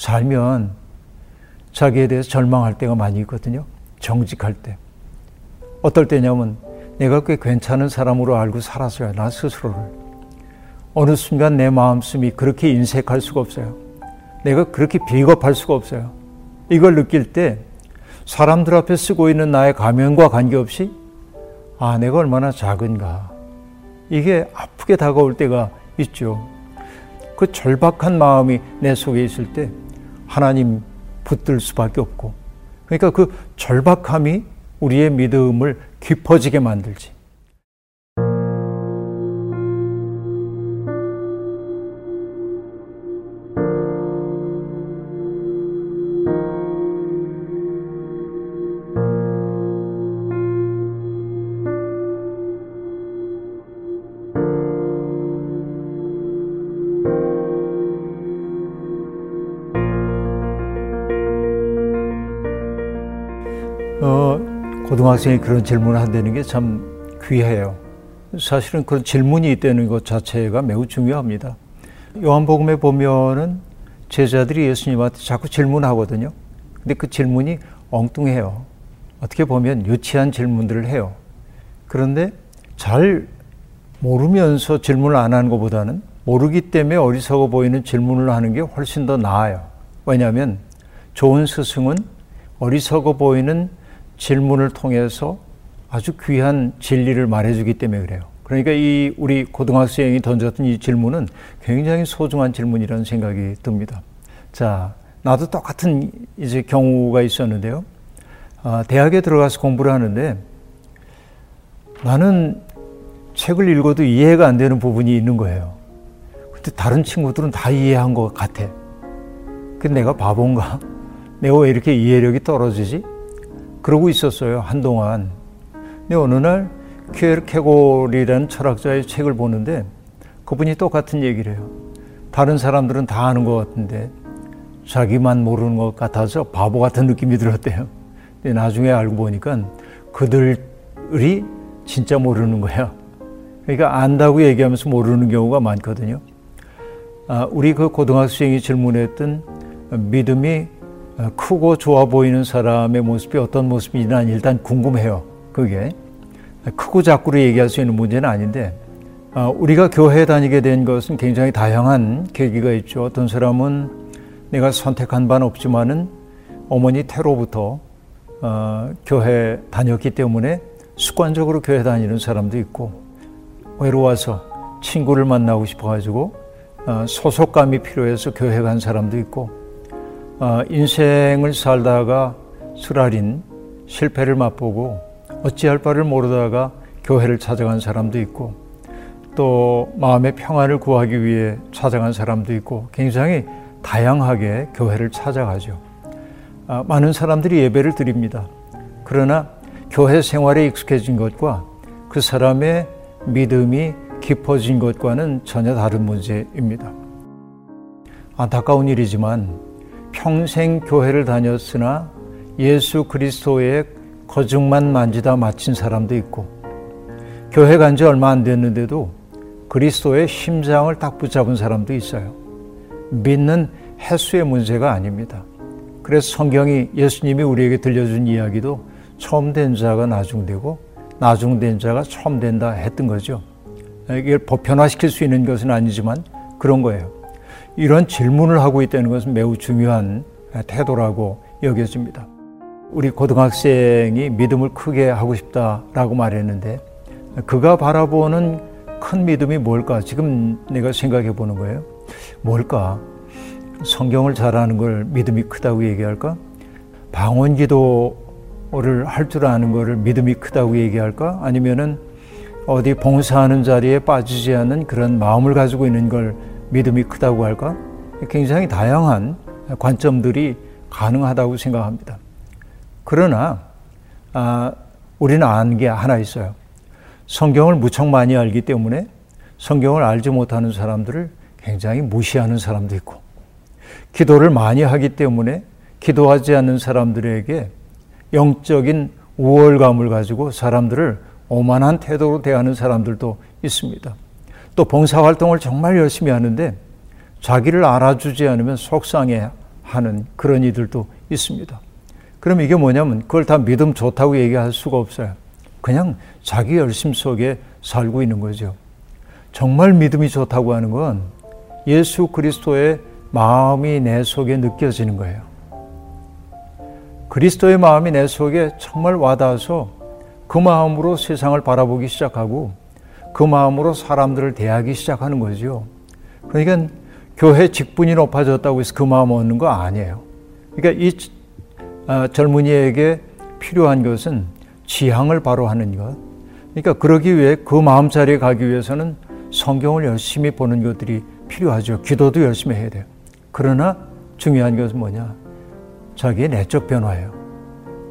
살면 자기에 대해서 절망할 때가 많이 있거든요. 정직할 때. 어떨 때냐면 내가 꽤 괜찮은 사람으로 알고 살았어요. 나 스스로를. 어느 순간 내 마음씀이 그렇게 인색할 수가 없어요. 내가 그렇게 비겁할 수가 없어요. 이걸 느낄 때 사람들 앞에 쓰고 있는 나의 가면과 관계없이 아, 내가 얼마나 작은가. 이게 아프게 다가올 때가 있죠. 그 절박한 마음이 내 속에 있을 때 하나님 붙들 수밖에 없고 그러니까 그 절박함이 우리의 믿음을 깊어지게 만들지. 고등학생이 그런 질문을 한다는 게 참 귀해요. 사실은 그런 질문이 있다는 것 자체가 매우 중요합니다. 요한복음에 보면은 제자들이 예수님한테 자꾸 질문하거든요. 근데 그 질문이 엉뚱해요. 어떻게 보면 유치한 질문들을 해요. 그런데 잘 모르면서 질문을 안 하는 것보다는 모르기 때문에 어리석어 보이는 질문을 하는 게 훨씬 더 나아요. 왜냐하면 좋은 스승은 어리석어 보이는 질문을 통해서 아주 귀한 진리를 말해주기 때문에 그래요. 그러니까 이 우리 고등학생이 던졌던 이 질문은 굉장히 소중한 질문이라는 생각이 듭니다. 자, 나도 똑같은 이제 경우가 있었는데요. 아, 대학에 들어가서 공부를 하는데 나는 책을 읽어도 이해가 안 되는 부분이 있는 거예요. 근데 다른 친구들은 다 이해한 것 같아. 근데 내가 바본가? 내가 왜 이렇게 이해력이 떨어지지? 그러고 있었어요, 한동안. 근데 어느 날 퀴에르케골이라는 철학자의 책을 보는데 그분이 똑같은 얘기를 해요. 다른 사람들은 다 아는 것 같은데 자기만 모르는 것 같아서 바보 같은 느낌이 들었대요. 근데 나중에 알고 보니까 그들이 진짜 모르는 거야. 그러니까 안다고 얘기하면서 모르는 경우가 많거든요. 아, 우리 그 고등학생이 질문했던 믿음이 어, 크고 좋아 보이는 사람의 모습이 어떤 모습이나 일단 궁금해요. 그게 크고 작고로 얘기할 수 있는 문제는 아닌데 어, 우리가 교회 다니게 된 것은 굉장히 다양한 계기가 있죠. 어떤 사람은 내가 선택한 바는 없지만은 어머니 태로부터 어, 교회 다녔기 때문에 습관적으로 교회 다니는 사람도 있고 외로워서 친구를 만나고 싶어가지고 소속감이 필요해서 교회 간 사람도 있고 어, 인생을 살다가 수라린 실패를 맛보고 어찌할 바를 모르다가 교회를 찾아간 사람도 있고 또 마음의 평안을 구하기 위해 찾아간 사람도 있고 굉장히 다양하게 교회를 찾아가죠. 아, 많은 사람들이 예배를 드립니다. 그러나 교회 생활에 익숙해진 것과 그 사람의 믿음이 깊어진 것과는 전혀 다른 문제입니다. 안타까운 일이지만 평생 교회를 다녔으나 예수 그리스도의 거중만 만지다 마친 사람도 있고 교회 간 지 얼마 안 됐는데도 그리스도의 심장을 딱 붙잡은 사람도 있어요. 믿는 횟수의 문제가 아닙니다. 그래서 성경이 예수님이 우리에게 들려준 이야기도 처음 된 자가 나중되고 나중된 자가 처음 된다 했던 거죠. 이걸 보편화시킬 수 있는 것은 아니지만 그런 거예요. 이런 질문을 하고 있다는 것은 매우 중요한 태도라고 여겨집니다. 우리 고등학생이 믿음을 크게 하고 싶다라고 말했는데 그가 바라보는 큰 믿음이 뭘까? 지금 내가 생각해 보는 거예요. 뭘까? 성경을 잘하는 걸 믿음이 크다고 얘기할까? 방언 기도를 할 줄 아는 것을 믿음이 크다고 얘기할까? 아니면은 어디 봉사하는 자리에 빠지지 않는 그런 마음을 가지고 있는 걸 믿음이 크다고 할까? 굉장히 다양한 관점들이 가능하다고 생각합니다. 그러나 아, 우리는 아는 게 하나 있어요. 성경을 무척 많이 알기 때문에 성경을 알지 못하는 사람들을 굉장히 무시하는 사람도 있고, 기도를 많이 하기 때문에 기도하지 않는 사람들에게 영적인 우월감을 가지고 사람들을 오만한 태도로 대하는 사람들도 있습니다. 또 봉사활동을 정말 열심히 하는데 자기를 알아주지 않으면 속상해 하는 그런 이들도 있습니다. 그럼 이게 뭐냐면 그걸 다 믿음 좋다고 얘기할 수가 없어요. 그냥 자기 열심 속에 살고 있는 거죠. 정말 믿음이 좋다고 하는 건 예수 그리스도의 마음이 내 속에 느껴지는 거예요. 그리스도의 마음이 내 속에 정말 와닿아서 그 마음으로 세상을 바라보기 시작하고 그 마음으로 사람들을 대하기 시작하는 거죠. 그러니까 교회 직분이 높아졌다고 해서 그 마음 얻는 거 아니에요. 그러니까 이 아, 젊은이에게 필요한 것은 지향을 바로 하는 것. 그러니까 그러기 위해 그 마음 자리에 가기 위해서는 성경을 열심히 보는 것들이 필요하죠. 기도도 열심히 해야 돼요. 그러나 중요한 것은 뭐냐? 자기의 내적 변화예요.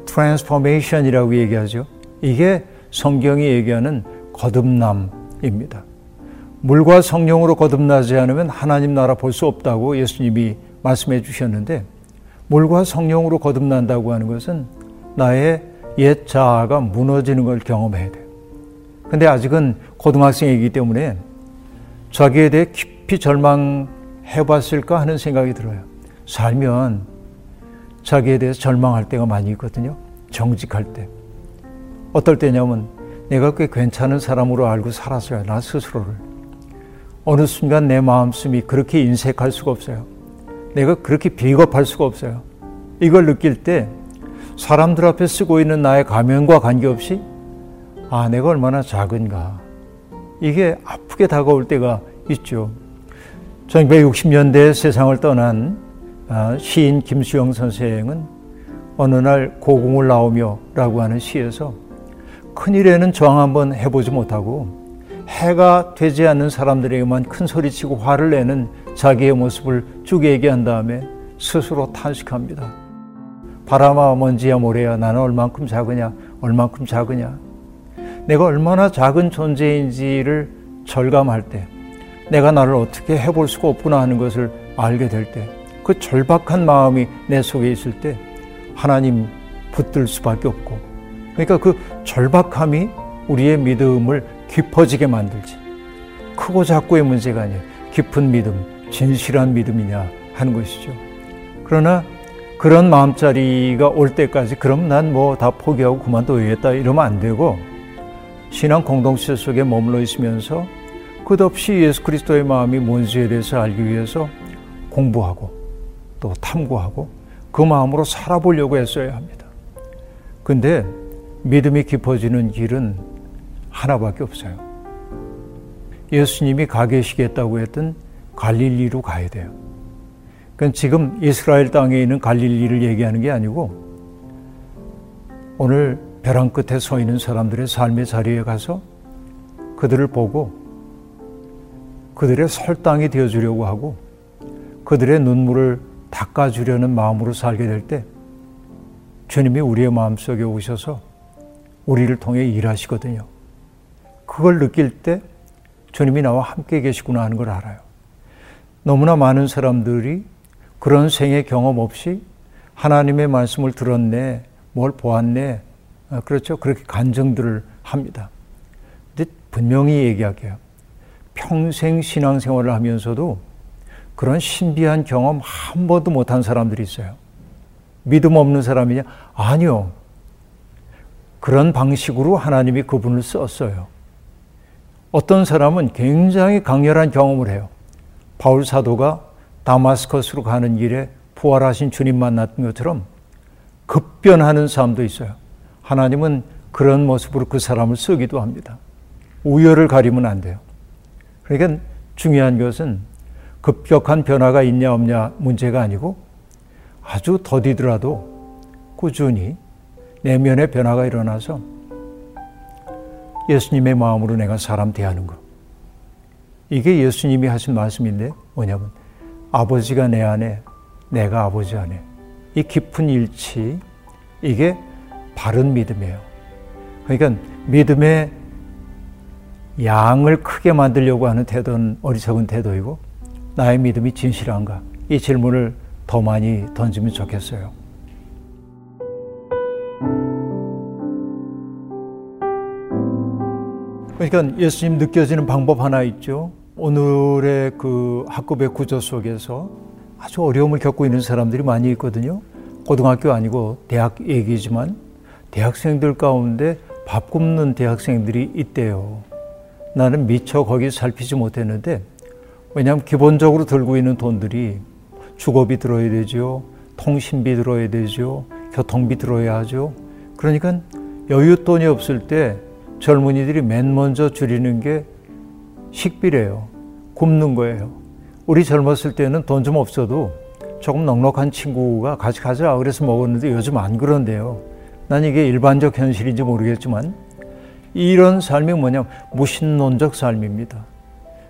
transformation이라고 얘기하죠. 이게 성경이 얘기하는 거듭남입니다. 물과 성령으로 거듭나지 않으면 하나님 나라 볼 수 없다고 예수님이 말씀해 주셨는데 물과 성령으로 거듭난다고 하는 것은 나의 옛 자아가 무너지는 걸 경험해야 돼요. 근데 아직은 고등학생이기 때문에 자기에 대해 깊이 절망해 봤을까 하는 생각이 들어요. 살면 자기에 대해서 절망할 때가 많이 있거든요. 정직할 때. 어떨 때냐면 내가 꽤 괜찮은 사람으로 알고 살았어요. 나 스스로를. 어느 순간 내 마음씀이 그렇게 인색할 수가 없어요. 내가 그렇게 비겁할 수가 없어요. 이걸 느낄 때 사람들 앞에 쓰고 있는 나의 가면과 관계없이 아, 내가 얼마나 작은가. 이게 아프게 다가올 때가 있죠. 1960년대 세상을 떠난 아, 시인 김수영 선생은 어느 날 고궁을 나오며 라고 하는 시에서 큰일에는 저항 한번 해보지 못하고 해가 되지 않는 사람들에게만 큰 소리치고 화를 내는 자기의 모습을 쭉 얘기한 다음에 스스로 탄식합니다. 바람아 먼지야 모래야 나는 얼만큼 작으냐 얼만큼 작으냐 내가 얼마나 작은 존재인지를 절감할 때 내가 나를 어떻게 해볼 수가 없구나 하는 것을 알게 될 때 그 절박한 마음이 내 속에 있을 때 하나님 붙들 수밖에 없고 그러니까 그 절박함이 우리의 믿음을 깊어지게 만들지. 크고 작고의 문제가 아니에요. 깊은 믿음 진실한 믿음이냐 하는 것이죠. 그러나 그런 마음자리가 올 때까지 그럼 난 뭐 다 포기하고 그만둬야겠다 이러면 안 되고 신앙 공동체 속에 머물러 있으면서 끝없이 예수 그리스도의 마음이 뭔지에 대해서 알기 위해서 공부하고 또 탐구하고 그 마음으로 살아보려고 했어야 합니다. 근데 믿음이 깊어지는 길은 하나밖에 없어요. 예수님이 가 계시겠다고 했던 갈릴리로 가야 돼요. 그건 지금 이스라엘 땅에 있는 갈릴리를 얘기하는 게 아니고 오늘 벼랑 끝에 서 있는 사람들의 삶의 자리에 가서 그들을 보고 그들의 설당이 되어 주려고 하고 그들의 눈물을 닦아 주려는 마음으로 살게 될 때 주님이 우리의 마음속에 오셔서 우리를 통해 일하시거든요. 그걸 느낄 때 주님이 나와 함께 계시구나 하는 걸 알아요. 너무나 많은 사람들이 그런 생애 경험 없이 하나님의 말씀을 들었네, 뭘 보았네, 아, 그렇죠. 그렇게 간증들을 합니다. 근데 분명히 얘기할게요. 평생 신앙생활을 하면서도 그런 신비한 경험 한 번도 못한 사람들이 있어요. 믿음 없는 사람이냐? 아니요. 그런 방식으로 하나님이 그분을 썼어요. 어떤 사람은 굉장히 강렬한 경험을 해요. 바울 사도가 다마스커스로 가는 길에 부활하신 주님 만났던 것처럼 급변하는 사람도 있어요. 하나님은 그런 모습으로 그 사람을 쓰기도 합니다. 우열을 가리면 안 돼요. 그러니까 중요한 것은 급격한 변화가 있냐 없냐 문제가 아니고 아주 더디더라도 꾸준히 내면의 변화가 일어나서 예수님의 마음으로 내가 사람 대하는 것. 이게 예수님이 하신 말씀인데 뭐냐면 아버지가 내 안에 내가 아버지 안에 이 깊은 일치 이게 바른 믿음이에요. 그러니까 믿음의 양을 크게 만들려고 하는 태도는 어리석은 태도이고 나의 믿음이 진실한가? 이 질문을 더 많이 던지면 좋겠어요. 그러니까 예수님 느껴지는 방법 하나 있죠. 오늘의 그 학급의 구조 속에서 아주 어려움을 겪고 있는 사람들이 많이 있거든요. 고등학교 아니고 대학 얘기지만 대학생들 가운데 밥 굶는 대학생들이 있대요. 나는 미처 거기 살피지 못했는데 왜냐하면 기본적으로 들고 있는 돈들이 주거비 들어야 되죠. 통신비 들어야 되죠. 교통비 들어야 하죠. 그러니까 여윳돈이 없을 때 젊은이들이 맨 먼저 줄이는 게 식비래요. 굶는 거예요. 우리 젊었을 때는 돈 좀 없어도 조금 넉넉한 친구가 같이 가자 그래서 먹었는데 요즘 안 그런데요. 난 이게 일반적 현실인지 모르겠지만 이런 삶이 뭐냐 무신론적 삶입니다.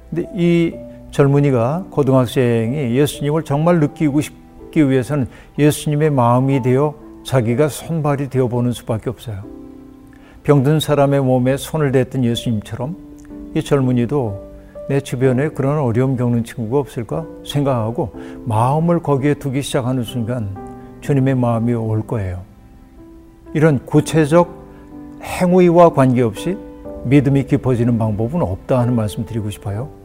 근데 이 젊은이가 고등학생이 예수님을 정말 느끼고 싶기 위해서는 예수님의 마음이 되어 자기가 손발이 되어 보는 수밖에 없어요. 병든 사람의 몸에 손을 댔던 예수님처럼 이 젊은이도 내 주변에 그런 어려움 겪는 친구가 없을까 생각하고 마음을 거기에 두기 시작하는 순간 주님의 마음이 올 거예요. 이런 구체적 행위와 관계없이 믿음이 깊어지는 방법은 없다 하는 말씀 드리고 싶어요.